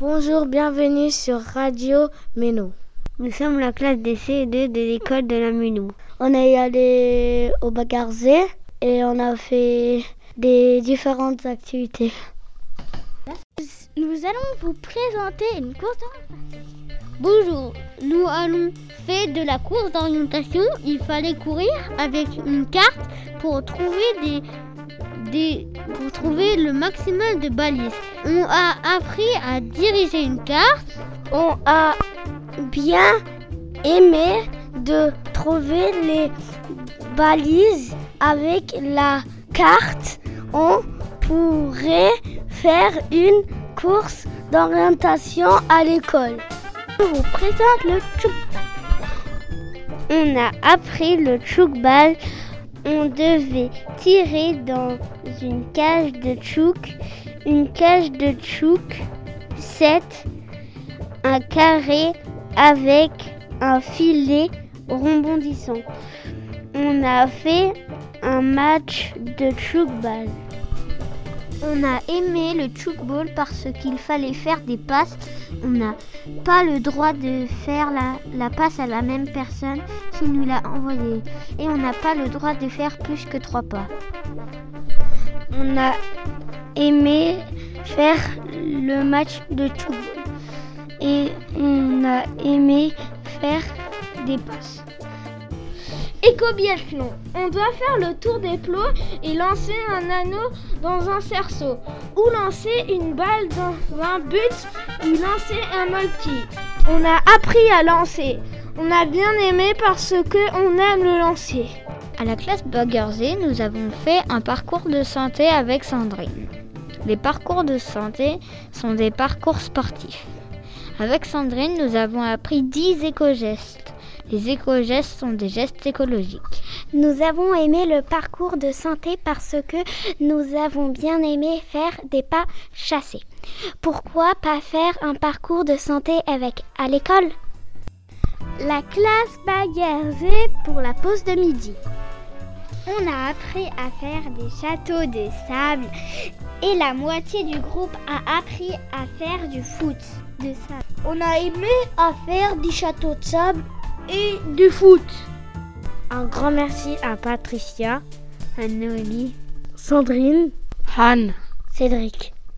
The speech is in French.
Bonjour, bienvenue sur Radio Méno. Nous sommes la classe des CE2 de l'école de la Ménou. On est allé au Bagarzé et on a fait des différentes activités. Nous allons vous présenter une course d'orientation. Bonjour, nous allons faire de la course d'orientation. Il fallait courir avec une carte pour trouver des, pour trouver le maximum de balises. On a appris à diriger une carte. On a bien aimé de trouver les balises avec la carte. On pourrait faire une course d'orientation à l'école. Je vous présente le tchouk. On a appris le tchoukbal. On devait tirer dans une cage de tchouk. Une cage de tchouk 7. Un carré avec un filet rebondissant. On a fait un match de tchoukbal. On a aimé le tchoukball parce qu'il fallait faire des passes. On n'a pas le droit de faire la, passe à la même personne qui nous l'a envoyé. Et on n'a pas le droit de faire plus que trois pas. On a aimé faire le match de tchoukball. Et on a aimé faire des passes. Éco-biathlon. On doit faire le tour des plots et lancer un anneau dans un cerceau. Ou lancer une balle dans un but ou lancer un multi. On a appris à lancer. On a bien aimé parce que on aime le lancer. À la classe Buggersé, nous avons fait un parcours de santé avec Sandrine. Les parcours de santé sont des parcours sportifs. Avec Sandrine, nous avons appris 10 éco-gestes. Les éco-gestes sont des gestes écologiques. Nous avons aimé le parcours de santé parce que nous avons bien aimé faire des pas chassés. Pourquoi pas faire un parcours de santé avec à l'école? La classe Baguerzé pour la pause de midi. On a appris à faire des châteaux de sable et la moitié du groupe a appris à faire du foot de sable. On a aimé à faire des châteaux de sable et du foot. Un grand merci à Patricia, à Noélie, Sandrine, Han, Cédric.